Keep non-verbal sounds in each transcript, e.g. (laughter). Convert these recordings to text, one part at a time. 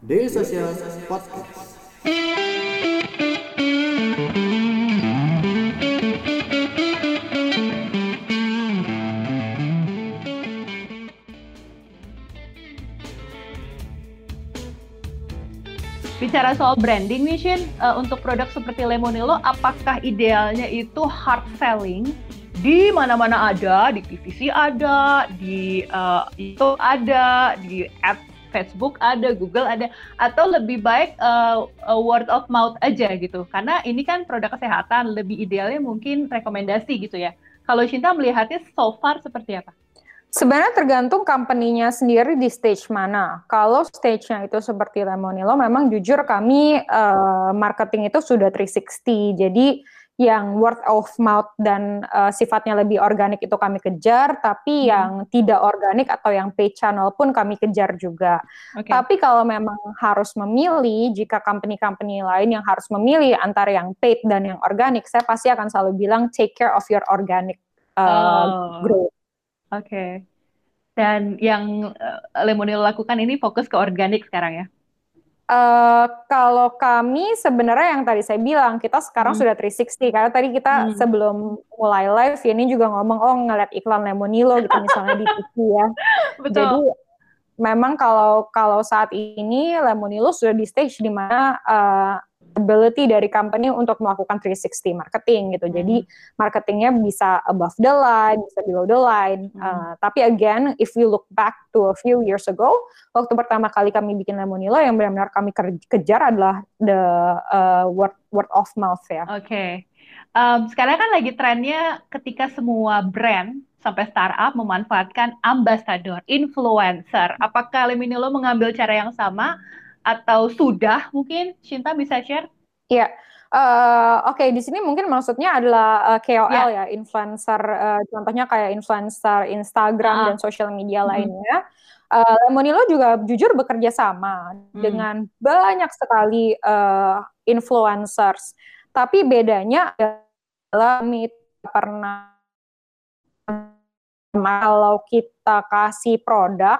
Daily Social Podcast. Bicara soal branding nih Shin, uh, untuk produk seperti Lemonilo, apakah idealnya itu hard selling di mana-mana ada, di TVC ada, di uh, itu ada, di app Facebook ada, Google ada, atau lebih baik uh, word of mouth aja gitu. Karena ini kan produk kesehatan, lebih idealnya mungkin rekomendasi gitu ya. Kalau Cinta melihatnya so far seperti apa? Sebenarnya tergantung company-nya sendiri di stage mana. Kalau stage-nya itu seperti Lemonilo, memang jujur kami uh, marketing itu sudah 360. Jadi yang word of mouth dan uh, sifatnya lebih organik itu kami kejar, tapi hmm. yang tidak organik atau yang paid channel pun kami kejar juga. Okay. Tapi kalau memang harus memilih, jika company-company lain yang harus memilih antara yang paid dan yang organik, saya pasti akan selalu bilang take care of your organic uh, oh. growth. Oke. Okay. Dan yang uh, Lemonil lakukan ini fokus ke organik sekarang ya? Uh, kalau kami sebenarnya yang tadi saya bilang kita sekarang hmm. sudah 360 karena tadi kita hmm. sebelum mulai live ya ini juga ngomong oh ngeliat iklan Lemonilo gitu misalnya di TV ya. (laughs) Betul. Jadi memang kalau kalau saat ini Lemonilo sudah di stage di mana uh, ability dari company untuk melakukan 360 marketing gitu. Hmm. Jadi marketingnya bisa above the line, bisa below the line. Hmm. Uh, tapi again, if we look back to a few years ago, waktu pertama kali kami bikin Lemonilo, yang benar-benar kami kejar adalah the uh, word word of mouth ya. Oke. Okay. Um, sekarang kan lagi trennya ketika semua brand sampai startup memanfaatkan ambassador, influencer. Apakah Lemonilo mengambil cara yang sama? Atau sudah mungkin Cinta bisa share? Iya. Uh, Oke, okay, di sini mungkin maksudnya adalah uh, eh, KOL yeah. ya, influencer. Uh, contohnya kayak influencer Instagram uh. dan sosial media hmm. lainnya. Uh, Lemonilo juga jujur bekerja sama hmm. dengan banyak sekali uh, influencers. Tapi bedanya adalah kami pernah kalau kita kasih produk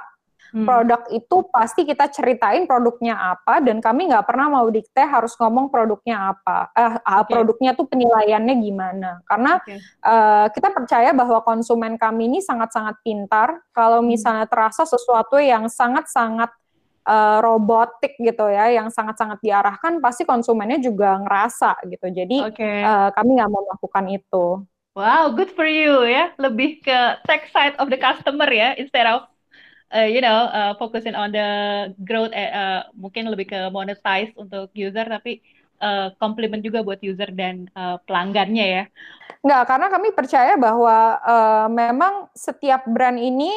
Hmm. Produk itu pasti kita ceritain produknya apa dan kami nggak pernah mau dikte harus ngomong produknya apa. Eh, okay. produknya tuh penilaiannya gimana? Karena okay. uh, eh, kita percaya bahwa konsumen kami ini sangat-sangat pintar. Kalau hmm. misalnya terasa sesuatu yang sangat-sangat uh, robotik gitu ya, yang sangat-sangat diarahkan, pasti konsumennya juga ngerasa gitu. Jadi okay. uh, kami nggak mau melakukan itu. Wow, good for you ya. Lebih ke tech side of the customer ya, instead of uh, you know uh, focusing on the growth uh, uh, mungkin lebih ke monetize untuk user tapi uh, complement juga buat user dan uh, pelanggannya ya. Enggak, karena kami percaya bahwa uh, memang setiap brand ini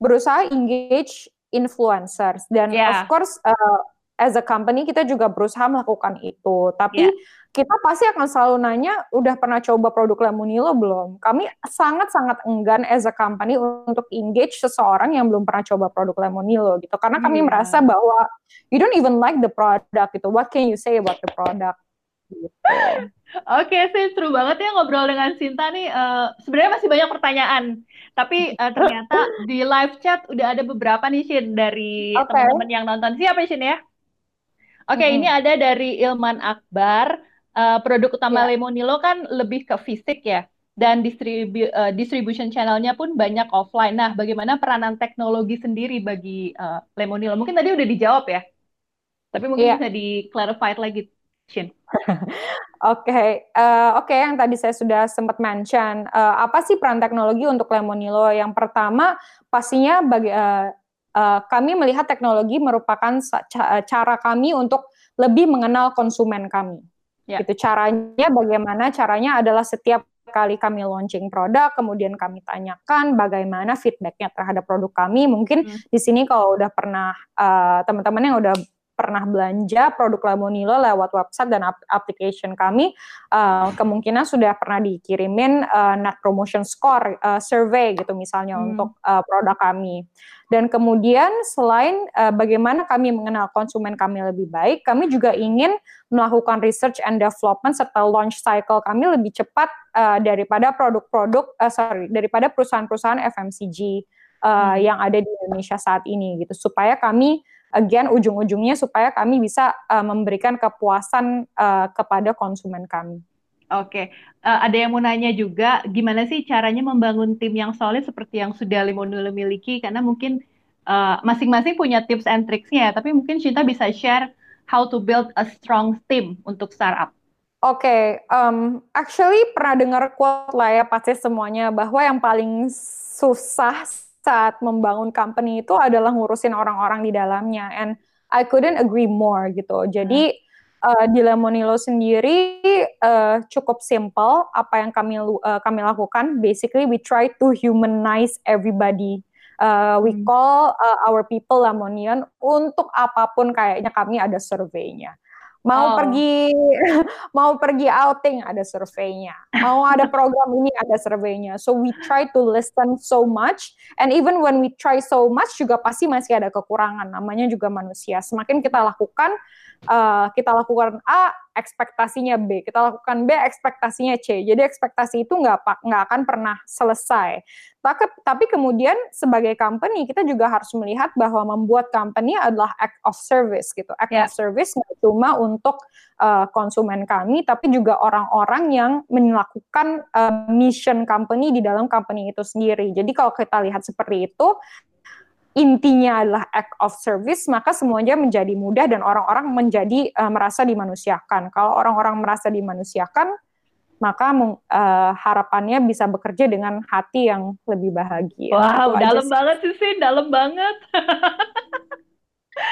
berusaha engage influencers dan yeah. of course uh, as a company kita juga berusaha melakukan itu. Tapi yeah. kita pasti akan selalu nanya, udah pernah coba produk Lemonilo belum? Kami sangat-sangat enggan as a company untuk engage seseorang yang belum pernah coba produk Lemonilo gitu. Karena kami yeah. merasa bahwa you don't even like the product gitu. What can you say about the product? Gitu. Oke okay, sih seru banget ya ngobrol dengan Sinta nih. Uh, Sebenarnya masih banyak pertanyaan, tapi uh, ternyata di live chat udah ada beberapa nih Shin dari okay. teman-teman yang nonton. Siapa Shin ya? Oke, okay, hmm. ini ada dari Ilman Akbar. Uh, produk utama yeah. Lemonilo kan lebih ke fisik ya, dan distribu uh, distribution channelnya pun banyak offline. Nah, bagaimana peranan teknologi sendiri bagi uh, Lemonilo? Mungkin tadi udah dijawab ya, tapi mungkin yeah. bisa di clarified lagi, Shin. (laughs) Oke, okay. uh, oke okay, yang tadi saya sudah sempat mention, uh, apa sih peran teknologi untuk Lemonilo? Yang pertama pastinya bagi uh, uh, kami melihat teknologi merupakan cara kami untuk lebih mengenal konsumen kami. Ya. Itu caranya bagaimana? Caranya adalah setiap kali kami launching produk, kemudian kami tanyakan bagaimana feedbacknya terhadap produk kami. Mungkin hmm. di sini kalau udah pernah uh, teman-teman yang udah pernah belanja produk Lamonilo lewat website dan application kami, uh, kemungkinan sudah pernah dikirimin uh, net promotion score uh, survey gitu misalnya hmm. untuk uh, produk kami. Dan kemudian selain uh, bagaimana kami mengenal konsumen kami lebih baik, kami juga ingin melakukan research and development serta launch cycle kami lebih cepat uh, daripada produk-produk uh, sorry daripada perusahaan-perusahaan FMCG uh, hmm. yang ada di Indonesia saat ini gitu supaya kami again ujung-ujungnya supaya kami bisa uh, memberikan kepuasan uh, kepada konsumen kami. Oke, uh, ada yang mau nanya juga, gimana sih caranya membangun tim yang solid seperti yang sudah Limonule miliki? Karena mungkin masing-masing uh, punya tips and tricksnya, tapi mungkin Cinta bisa share how to build a strong team untuk startup. Oke, okay, um, actually pernah dengar quote lah ya pasti semuanya bahwa yang paling susah saat membangun company itu adalah ngurusin orang-orang di dalamnya, and I couldn't agree more gitu. Jadi hmm. uh, di Lemonilo sendiri uh, cukup simple apa yang kami uh, kami lakukan. Basically, we try to humanize everybody. Uh, we hmm. call uh, our people Lemonian untuk apa pun kayaknya kami ada surveinya mau oh. pergi (laughs) mau pergi outing ada surveinya. Mau ada (laughs) program ini ada surveinya. So we try to listen so much and even when we try so much juga pasti masih ada kekurangan. Namanya juga manusia. Semakin kita lakukan uh, kita lakukan A, ekspektasinya B, kita lakukan B, ekspektasinya C. Jadi ekspektasi itu nggak nggak akan pernah selesai. Tapi, tapi kemudian sebagai company kita juga harus melihat bahwa membuat company adalah act of service gitu. Act yeah. of service nggak cuma untuk uh, konsumen kami, tapi juga orang-orang yang melakukan uh, mission company di dalam company itu sendiri. Jadi kalau kita lihat seperti itu, intinya adalah act of service, maka semuanya menjadi mudah dan orang-orang menjadi uh, merasa dimanusiakan. Kalau orang-orang merasa dimanusiakan, maka uh, harapannya bisa bekerja dengan hati yang lebih bahagia. Wow, Itu dalam banget sih, dalam banget.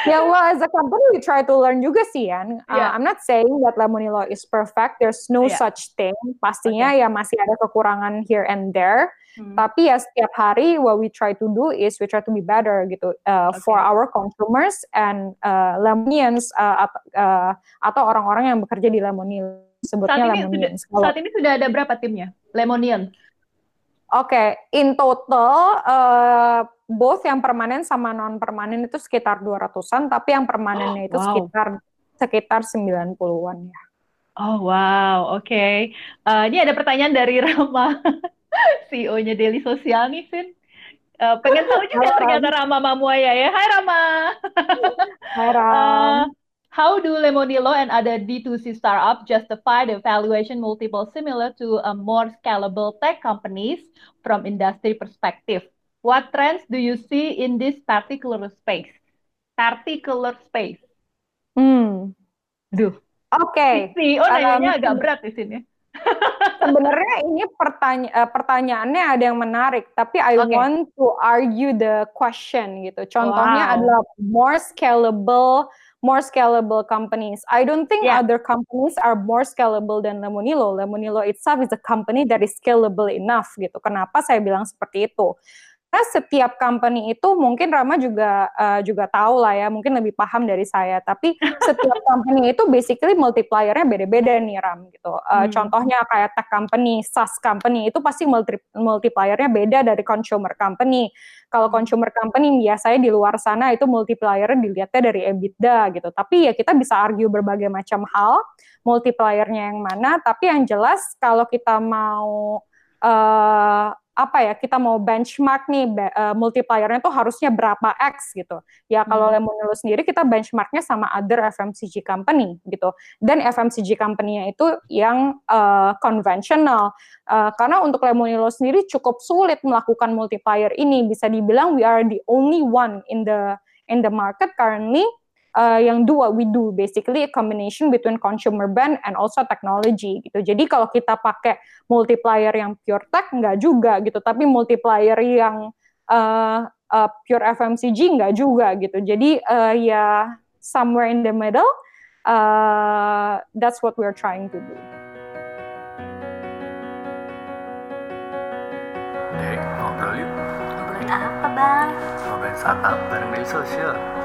yeah, well, as a company, we try to learn juga sih, ya. Uh, I'm not saying that Lemonilo is perfect. There's no yeah. such thing. Pastinya okay. ya masih ada kekurangan here and there. Hmm. Tapi ya setiap hari, what we try to do is we try to be better gitu uh, okay. for our consumers and uh, Lemonians uh, uh, atau orang-orang yang bekerja di Lemonilo. Sebutnya saat Lemonians. Sudah, saat ini sudah ada berapa timnya? Lemonians. Oke, okay. in total uh, both yang permanen sama non permanen itu sekitar 200-an, tapi yang permanennya itu wow. sekitar sekitar 90-an ya. Oh wow, oke. Okay. Uh, ini ada pertanyaan dari (laughs) Rama, CEO-nya Daily Sosial nih, Sin. Uh, pengen tahu juga Halo, ternyata Rama Mamuaya ya. Hai Rama. Hai Ram. Uh, How do Lemonilo and other D2C startups justify the valuation multiple similar to a more scalable tech companies from industry perspective? What trends do you see in this particular space? Particular space. Hmm. Duh. Oke. Okay. CEO um, agak berat di sini. Sebenarnya ini pertanya uh, pertanyaannya ada yang menarik, tapi I okay. want to argue the question gitu. Contohnya wow. adalah more scalable more scalable companies. I don't think yeah. other companies are more scalable than Lemonilo. Lemonilo itself is a company that is scalable enough gitu. Kenapa saya bilang seperti itu? Karena setiap company itu mungkin Rama juga uh, juga tahu lah ya, mungkin lebih paham dari saya. Tapi setiap (laughs) company itu basically multipliernya beda-beda nih Ram gitu. Uh, hmm. Contohnya kayak tech company, SaaS company itu pasti multi multipliernya beda dari consumer company. Kalau hmm. consumer company biasanya di luar sana itu multipliernya dilihatnya dari EBITDA gitu. Tapi ya kita bisa argue berbagai macam hal multipliernya yang mana. Tapi yang jelas kalau kita mau uh, apa ya kita mau benchmark nih uh, multipliernya tuh harusnya berapa x gitu. Ya kalau hmm. Lemonilo sendiri kita benchmarknya sama other FMCG company gitu. Dan FMCG company-nya itu yang uh, konvensional uh, karena untuk Lemonilo sendiri cukup sulit melakukan multiplier ini. Bisa dibilang we are the only one in the in the market currently uh, yang do what we do, basically a combination between consumer brand and also technology gitu. Jadi kalau kita pakai multiplier yang pure tech nggak juga gitu, tapi multiplier yang uh, uh, pure FMCG nggak juga gitu. Jadi uh, ya somewhere in the middle, uh, that's what we're trying to do. Dek, ngobrol yuk. Ngobrolin apa, Bang? Ngobrolin startup bareng media sosial.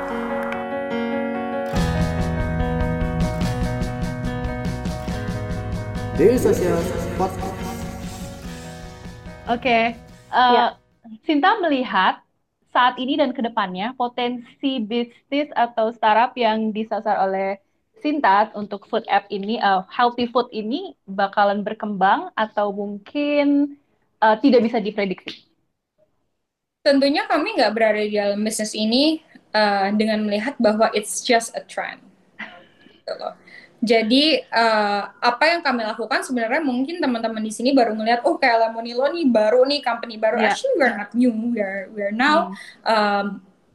Daily Social Podcast. Oke, okay. uh, ya. Sinta melihat saat ini dan ke depannya potensi bisnis atau startup yang disasar oleh Sinta untuk food app ini, uh, healthy food ini bakalan berkembang atau mungkin uh, tidak bisa diprediksi? Tentunya kami nggak berada di dalam bisnis ini uh, dengan melihat bahwa it's just a trend. Gitu loh. Jadi uh, apa yang kami lakukan sebenarnya mungkin teman-teman di sini baru ngelihat oh kayak Lemonilo nih baru nih company baru. Yeah. Actually we're not new. We're we're now hmm. um,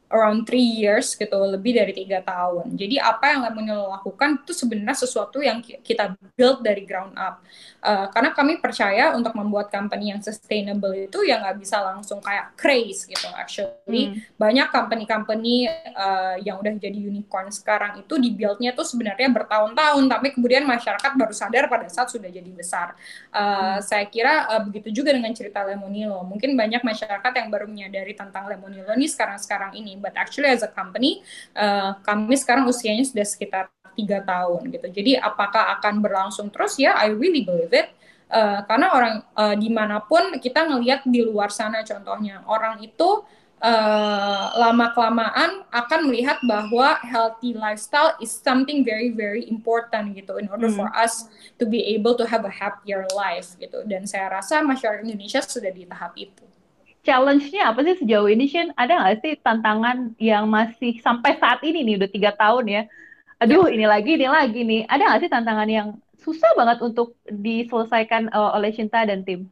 around three years gitu, lebih dari tiga tahun. Jadi apa yang Lemonilo lakukan itu sebenarnya sesuatu yang kita build dari ground up. Uh, karena kami percaya untuk membuat company yang sustainable itu ya nggak bisa langsung kayak craze gitu. Actually hmm. banyak company-company uh, yang udah jadi unicorn sekarang itu di buildnya tuh sebenarnya bertahun-tahun, tapi kemudian masyarakat baru sadar pada saat sudah jadi besar. Uh, hmm. Saya kira uh, begitu juga dengan cerita Lemonilo. Mungkin banyak masyarakat yang baru menyadari tentang Lemonilo nih sekarang-sekarang ini but actually as a company uh, kami sekarang usianya sudah sekitar tiga tahun gitu. Jadi apakah akan berlangsung terus ya? I really believe it. Uh, karena orang uh, di mana pun kita ngelihat di luar sana contohnya orang itu uh, lama kelamaan akan melihat bahwa healthy lifestyle is something very very important gitu in order hmm. for us to be able to have a happier life gitu dan saya rasa masyarakat Indonesia sudah di tahap itu challenge-nya apa sih sejauh ini, Shin? Ada nggak sih tantangan yang masih sampai saat ini nih, udah tiga tahun ya? Aduh, ini lagi, ini lagi nih. Ada nggak sih tantangan yang susah banget untuk diselesaikan uh, oleh Shinta dan tim?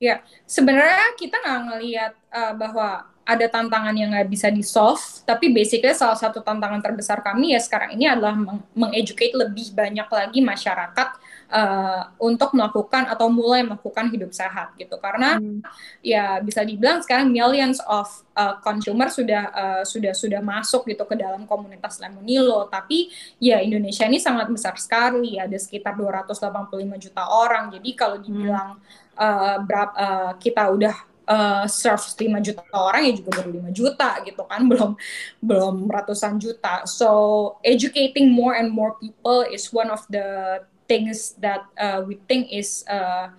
Ya, sebenarnya kita nggak ngelihat uh, bahwa ada tantangan yang nggak bisa di solve, tapi basically salah satu tantangan terbesar kami ya sekarang ini adalah mengeducate lebih banyak lagi masyarakat uh, untuk melakukan atau mulai melakukan hidup sehat gitu karena hmm. ya bisa dibilang sekarang millions of uh, consumer sudah uh, sudah sudah masuk gitu ke dalam komunitas Lemonilo tapi ya Indonesia ini sangat besar sekali ada sekitar 285 juta orang jadi kalau dibilang hmm. uh, berapa uh, kita udah uh, serve 5 juta orang ya juga baru 5 juta gitu kan (laughs) belum belum ratusan juta so educating more and more people is one of the things that uh, we think is uh,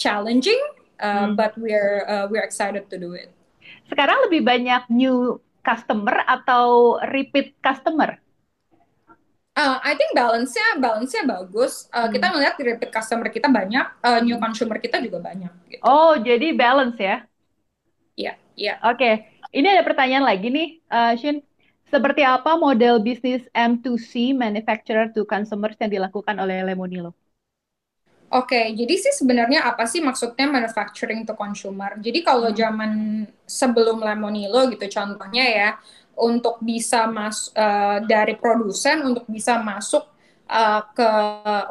challenging, uh, hmm. but we're uh, we're excited to do it. Sekarang lebih banyak new customer atau repeat customer? Uh, I think balance-nya balance-nya bagus. Uh, hmm. Kita ngelihat repeat customer kita banyak, uh, new consumer kita juga banyak. Gitu. Oh, jadi balance ya? Iya, yeah, iya. Yeah. Oke, okay. ini ada pertanyaan lagi nih, uh, Shin. Seperti apa model bisnis M2C manufacturer to consumers yang dilakukan oleh Lemonilo? Oke, okay, jadi sih sebenarnya apa sih maksudnya manufacturing to consumer? Jadi kalau hmm. zaman sebelum Lemonilo gitu contohnya ya, untuk bisa masuk uh, dari produsen untuk bisa masuk uh, ke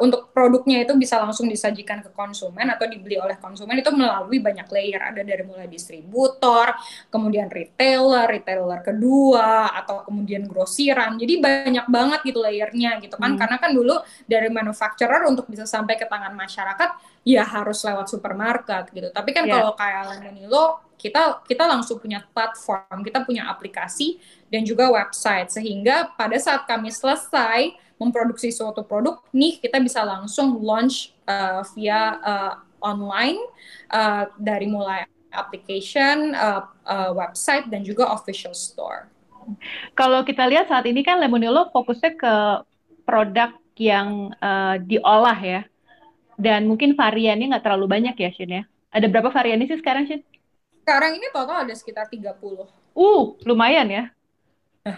untuk produknya itu bisa langsung disajikan ke konsumen atau dibeli oleh konsumen itu melalui banyak layer ada dari mulai distributor kemudian retailer retailer kedua atau kemudian grosiran jadi banyak banget gitu layernya gitu kan hmm. karena kan dulu dari manufacturer untuk bisa sampai ke tangan masyarakat ya harus lewat supermarket gitu tapi kan yeah. kalau kayak Lemonilo kita kita langsung punya platform kita punya aplikasi dan juga website sehingga pada saat kami selesai memproduksi suatu produk nih kita bisa langsung launch uh, via uh, online uh, dari mulai application, uh, uh, website dan juga official store. Kalau kita lihat saat ini kan Lemonilo fokusnya ke produk yang uh, diolah ya, dan mungkin variannya nggak terlalu banyak ya, Shin ya. Ada berapa variannya sih sekarang, Shin? Sekarang ini total ada sekitar 30. Uh, lumayan ya. (laughs)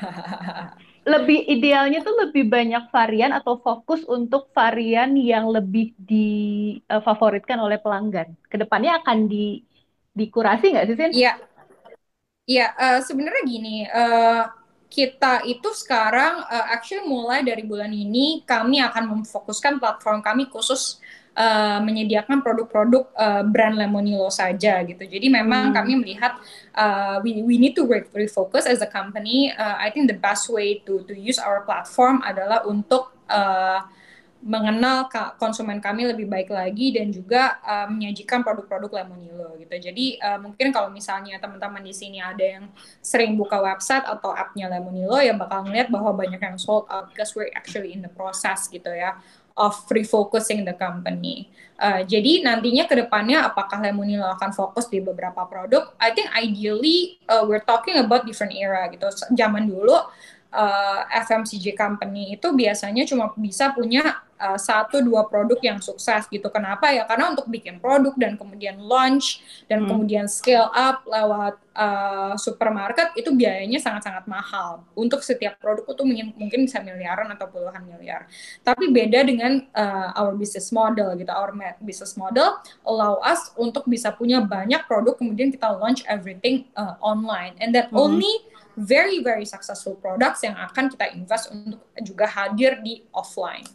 lebih idealnya tuh lebih banyak varian atau fokus untuk varian yang lebih difavoritkan oleh pelanggan. Ke depannya akan di dikurasi nggak sih, Sin? Iya, iya. Uh, Sebenarnya gini, uh, kita itu sekarang uh, actually mulai dari bulan ini kami akan memfokuskan platform kami khusus uh, menyediakan produk-produk uh, brand Lemonilo saja gitu. Jadi memang hmm. kami melihat uh, we we need to refocus as a company. Uh, I think the best way to to use our platform adalah untuk uh, mengenal konsumen kami lebih baik lagi dan juga uh, menyajikan produk-produk Lemonilo gitu. Jadi uh, mungkin kalau misalnya teman-teman di sini ada yang sering buka website atau app-nya Lemonilo ya bakal ngeliat bahwa banyak yang sold out because we're actually in the process gitu ya of refocusing the company. Uh, jadi nantinya ke depannya apakah Lemonilo akan fokus di beberapa produk? I think ideally uh, we're talking about different era gitu. Zaman dulu uh, FMCG company itu biasanya cuma bisa punya uh, satu dua produk yang sukses gitu. Kenapa ya? Karena untuk bikin produk dan kemudian launch dan hmm. kemudian scale up lewat uh, supermarket itu biayanya sangat-sangat mahal. Untuk setiap produk itu mungkin mungkin bisa miliaran atau puluhan miliar. Tapi beda dengan uh, our business model gitu. Our business model allow us untuk bisa punya banyak produk kemudian kita launch everything uh, online and that hmm. only very very successful products yang akan kita invest untuk juga hadir di offline.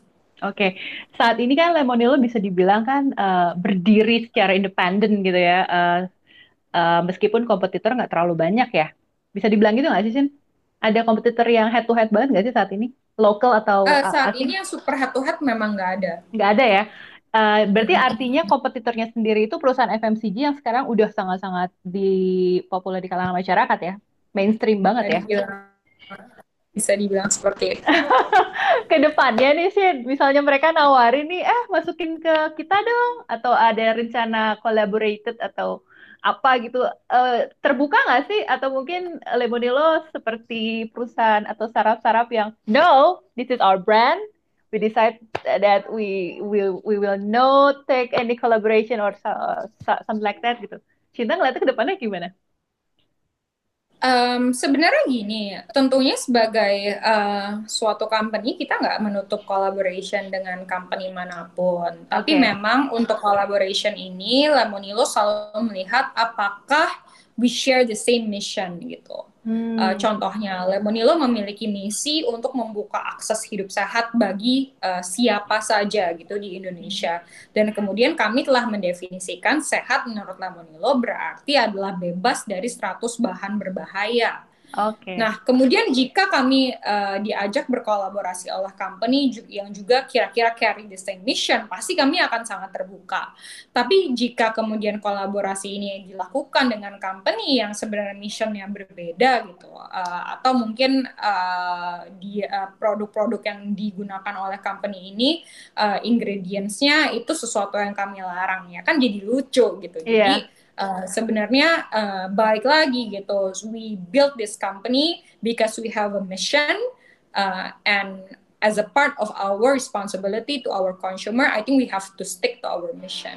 Oke, okay. saat ini kan Lemonilo bisa dibilang kan uh, berdiri secara independen gitu ya, uh, uh, meskipun kompetitor nggak terlalu banyak ya. Bisa dibilang gitu nggak sih, Sin? Ada kompetitor yang head to head banget nggak sih saat ini? Lokal atau uh, saat asing? ini yang super head to head memang nggak ada. Nggak ada ya. Uh, berarti artinya kompetitornya sendiri itu perusahaan FMCG yang sekarang udah sangat-sangat dipopuler di kalangan masyarakat ya? Mainstream banget ya. Bisa dibilang seperti itu. (laughs) Ke depannya nih sih, misalnya mereka nawarin nih, eh masukin ke kita dong, atau ada rencana collaborated atau apa gitu, uh, terbuka nggak sih? Atau mungkin Lemonilo seperti perusahaan atau saraf-saraf yang, no, this is our brand, we decide that we will we will not take any collaboration or something like that gitu. Cinta ngeliatnya ke depannya gimana? Um, sebenarnya gini, tentunya sebagai uh, suatu company kita nggak menutup collaboration dengan company mana pun. Tapi memang untuk collaboration ini Lemonilo selalu melihat apakah we share the same mission gitu. Hmm. Uh, contohnya, Lemonilo memiliki misi untuk membuka akses hidup sehat bagi uh, siapa saja gitu di Indonesia. Dan kemudian kami telah mendefinisikan sehat menurut Lemonilo berarti adalah bebas dari 100 bahan berbahaya. Oke. Okay. Nah, kemudian jika kami uh, diajak berkolaborasi oleh company yang juga kira-kira carry the same mission, pasti kami akan sangat terbuka. Tapi jika kemudian kolaborasi ini dilakukan dengan company yang sebenarnya missionnya berbeda gitu, uh, atau mungkin uh, di uh, produk-produk yang digunakan oleh company ini uh, ingredientsnya itu sesuatu yang kami larang ya, kan jadi lucu gitu. Yeah. Jadi uh, sebenarnya uh, balik lagi gitu we build this company because we have a mission uh, and as a part of our responsibility to our consumer I think we have to stick to our mission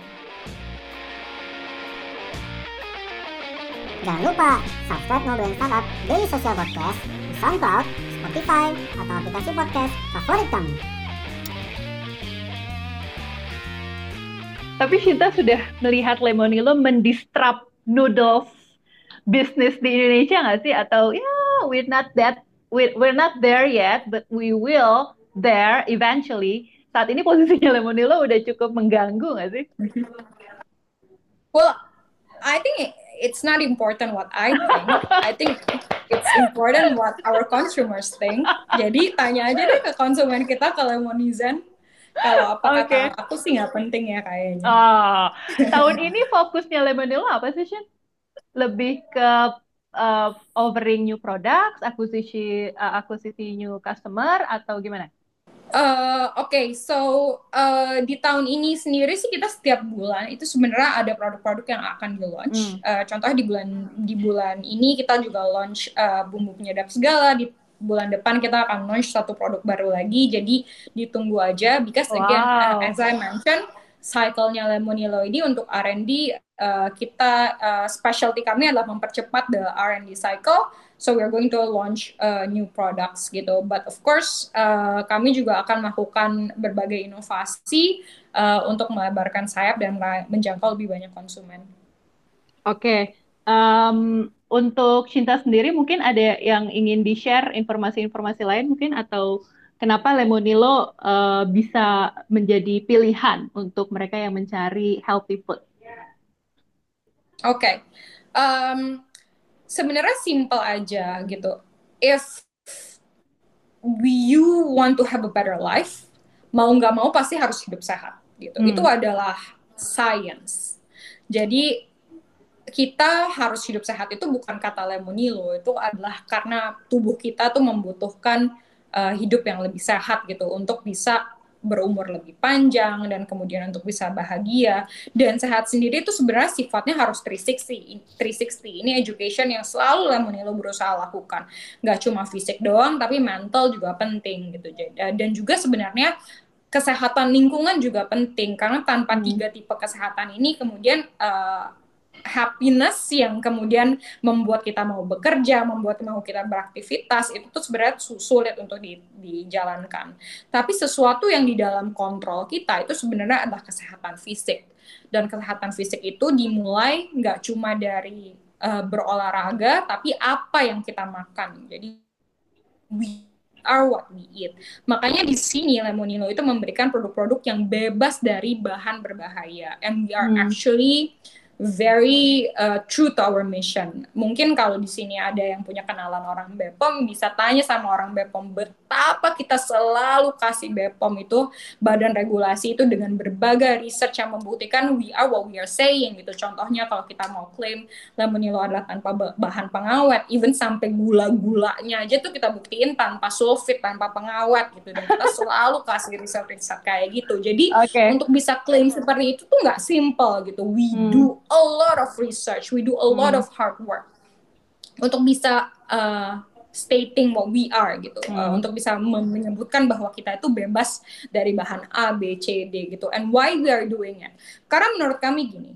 Jangan lupa subscribe Ngobrolin Startup Daily Social Podcast di SoundCloud, Spotify, atau aplikasi podcast favorit kamu. Tapi Shinta sudah melihat Lemonilo mendistrap noodles bisnis di Indonesia nggak sih? Atau ya yeah, we're not that we're, we're not there yet, but we will there eventually. Saat ini posisinya Lemonilo udah cukup mengganggu nggak sih? Well, I think it's not important what I think. I think it's important what our consumers think. Jadi tanya aja deh ke konsumen kita, ke Lemonizen kalau apa okay. kata aku sih nggak penting ya kayaknya. Oh, (laughs) tahun ini fokusnya Lemonilo apa sih, Shin? Lebih ke uh, offering new products, akuisisi uh, akuisisi new customer atau gimana? Uh, Oke, okay, so uh, di tahun ini sendiri sih kita setiap bulan itu sebenarnya ada produk-produk yang akan di launch. Hmm. Uh, contohnya di bulan di bulan ini kita juga launch uh, bumbu penyedap segala di bulan depan kita akan launch satu produk baru lagi jadi ditunggu aja because wow. again uh, as I mentioned cycle-nya Lemonilo ini untuk R&D uh, kita uh, specialty kami adalah mempercepat the R&D cycle so we're going to launch uh, new products gitu but of course uh, kami juga akan melakukan berbagai inovasi uh, untuk melebarkan sayap dan menjangkau lebih banyak konsumen. Oke, okay. um, untuk Cinta sendiri mungkin ada yang ingin di-share informasi-informasi lain mungkin atau kenapa Lemonilo uh, bisa menjadi pilihan untuk mereka yang mencari healthy food? Oke, okay. um, sebenarnya simple aja gitu. If you want to have a better life, mau nggak mau pasti harus hidup sehat gitu. Hmm. Itu adalah science. Jadi kita harus hidup sehat itu bukan kata lemonilo, itu adalah karena tubuh kita tuh membutuhkan uh, hidup yang lebih sehat gitu untuk bisa berumur lebih panjang dan kemudian untuk bisa bahagia. Dan sehat sendiri itu sebenarnya sifatnya harus 360 360 ini education yang selalu Lemonilo berusaha lakukan. Nggak cuma fisik doang tapi mental juga penting gitu. Dan juga sebenarnya kesehatan lingkungan juga penting. Karena tanpa tiga tipe kesehatan ini kemudian uh, happiness yang kemudian membuat kita mau bekerja, membuat mau kita beraktivitas itu tuh sebenarnya sulit untuk di, dijalankan. Tapi sesuatu yang di dalam kontrol kita itu sebenarnya adalah kesehatan fisik dan kesehatan fisik itu dimulai nggak cuma dari uh, berolahraga, tapi apa yang kita makan. Jadi we are what we eat. Makanya di sini Lemonino itu memberikan produk-produk yang bebas dari bahan berbahaya. And we are hmm. actually very uh, true to our mission. Mungkin kalau di sini ada yang punya kenalan orang Bepom bisa tanya sama orang Bepom betapa kita selalu kasih Bepom itu badan regulasi itu dengan berbagai research yang membuktikan we are what we are saying gitu. Contohnya kalau kita mau klaim lemonilo adalah tanpa bahan pengawet, even sampai gula-gulanya aja tuh kita buktiin tanpa sulfit, tanpa pengawet gitu. Dan kita selalu kasih research-research kayak gitu. Jadi okay. untuk bisa klaim seperti itu tuh nggak simple gitu. We hmm. do a lot of research, we do a lot hmm. of hard work untuk bisa uh, stating what we are gitu, uh, hmm. uh, untuk bisa menyebutkan bahwa kita itu bebas dari bahan A, B, C, D gitu. And why we are doing it? Karena menurut kami gini,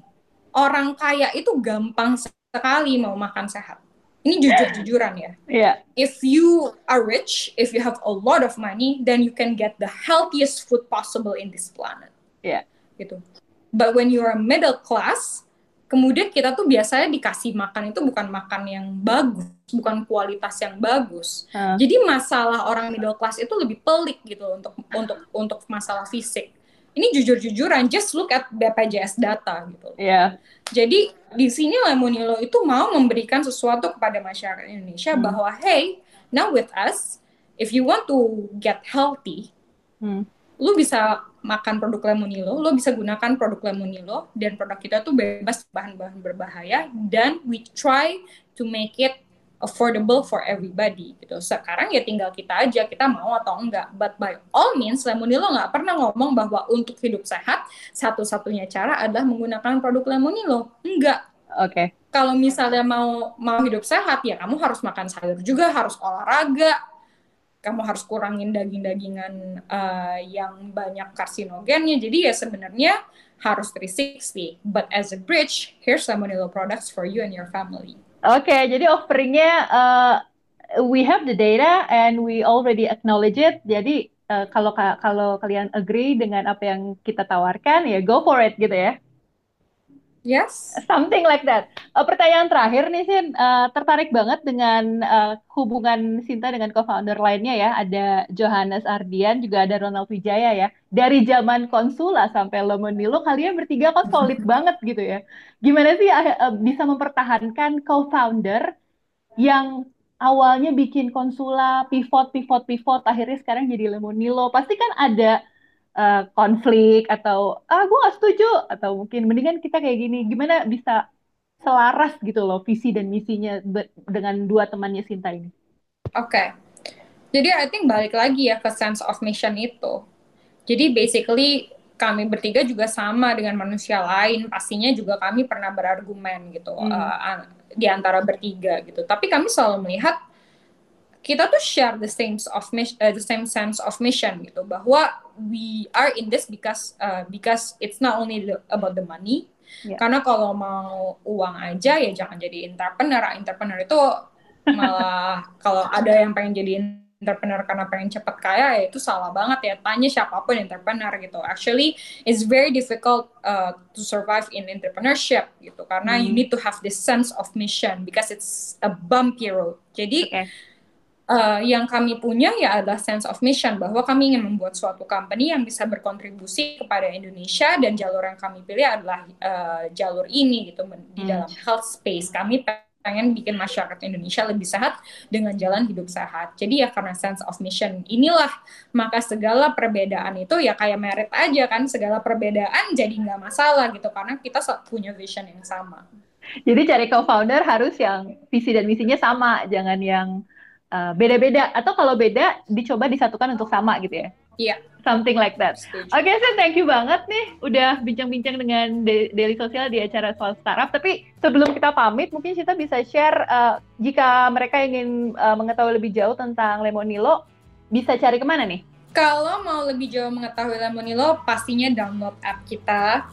orang kaya itu gampang sekali mau makan sehat. Ini jujur-jujuran ya. Yeah. If you are rich, if you have a lot of money, then you can get the healthiest food possible in this planet. Yeah. Gitu. But when you are middle class, kemudian kita tuh biasanya dikasih makan itu bukan makan yang bagus, bukan kualitas yang bagus. Jadi masalah orang middle class itu lebih pelik gitu untuk untuk untuk masalah fisik. Ini jujur-jujuran, just look at BPJS data gitu. Yeah. Jadi di sini Lemonilo itu mau memberikan sesuatu kepada masyarakat Indonesia hmm. bahwa hey, now with us, if you want to get healthy, hmm. lu bisa makan produk Lemonilo, lo bisa gunakan produk Lemonilo dan produk kita tuh bebas bahan-bahan berbahaya dan we try to make it affordable for everybody gitu. Sekarang ya tinggal kita aja kita mau atau enggak. But by all means Lemonilo nggak pernah ngomong bahwa untuk hidup sehat satu-satunya cara adalah menggunakan produk Lemonilo. Enggak. Oke. Okay. Kalau misalnya mau mau hidup sehat ya kamu harus makan sayur juga, harus olahraga, kamu harus kurangin daging-dagingan uh, yang banyak karsinogennya. Jadi ya sebenarnya harus 360. But as a bridge, here's Salmonello products for you and your family. Oke, okay, jadi offeringnya uh, we have the data and we already acknowledge it. Jadi uh, kalau kalau kalian agree dengan apa yang kita tawarkan, ya go for it gitu ya. Yes. Something like that. Uh, pertanyaan terakhir nih, Sin. Uh, tertarik banget dengan uh, hubungan Sinta dengan co-founder lainnya ya. Ada Johannes Ardian, juga ada Ronald Wijaya ya. Dari zaman Konsula sampai Lemonilo, kalian bertiga kok solid banget gitu ya. Gimana sih uh, bisa mempertahankan co-founder yang awalnya bikin Konsula, pivot, pivot, pivot, akhirnya sekarang jadi Lemonilo. Pasti kan ada uh, konflik atau ah gue gak setuju atau mungkin mendingan kita kayak gini gimana bisa selaras gitu loh visi dan misinya dengan dua temannya Sinta ini. Oke. Okay. Jadi I think balik lagi ya ke sense of mission itu. Jadi basically kami bertiga juga sama dengan manusia lain, pastinya juga kami pernah berargumen gitu hmm. uh, di antara bertiga gitu. Tapi kami selalu melihat kita tuh share the same of mission, uh, the same sense of mission gitu. Bahwa we are in this because uh, because it's not only the, about the money. Yeah. karena kalau mau uang aja ya jangan jadi entrepreneur. Entrepreneur itu malah (laughs) kalau ada yang pengen jadi entrepreneur karena pengen cepet kaya ya itu salah banget ya. Tanya siapa pun entrepreneur gitu. Actually it's very difficult uh, to survive in entrepreneurship gitu. Karena mm. you need to have this sense of mission because it's a bumpy road. Jadi okay uh, yang kami punya ya adalah sense of mission bahwa kami ingin membuat suatu company yang bisa berkontribusi kepada Indonesia dan jalur yang kami pilih adalah uh, jalur ini gitu di hmm. dalam health space kami pengen bikin masyarakat Indonesia lebih sehat dengan jalan hidup sehat. Jadi ya karena sense of mission inilah maka segala perbedaan itu ya kayak merit aja kan segala perbedaan jadi nggak masalah gitu karena kita punya vision yang sama. Jadi cari co-founder harus yang visi dan misinya sama, jangan yang uh, beda-beda atau kalau beda dicoba disatukan untuk sama gitu ya. Iya. Something like that. Oke, okay, thank you banget nih udah bincang-bincang dengan De- Daily Sosial di acara soal startup. Tapi sebelum kita pamit, mungkin kita bisa share uh, jika mereka ingin uh, mengetahui lebih jauh tentang Lemonilo, bisa cari ke mana nih? Kalau mau lebih jauh mengetahui Lemonilo, pastinya download app kita,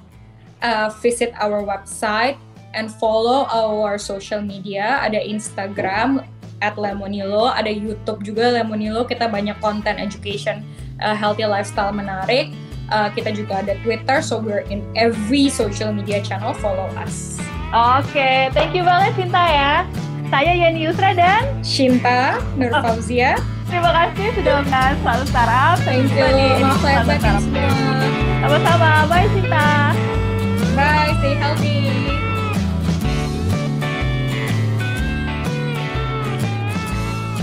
uh, visit our website, and follow our social media. Ada Instagram at Lemonilo, ada YouTube juga Lemonilo. Kita banyak konten education, uh, healthy lifestyle menarik. Uh, kita juga ada Twitter, so we're in every social media channel. Follow us. Oke, okay, thank you banget Cinta ya. Saya Yani Yusra dan Shinta Nur Fauzia. Oh. Terima kasih sudah membahas selalu startup. Thank you. Maaf lahir batin semua. Sama-sama. Bye Cinta. Bye. Stay healthy.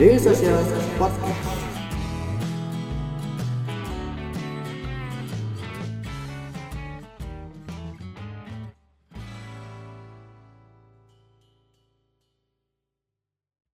Daily Social Podcast.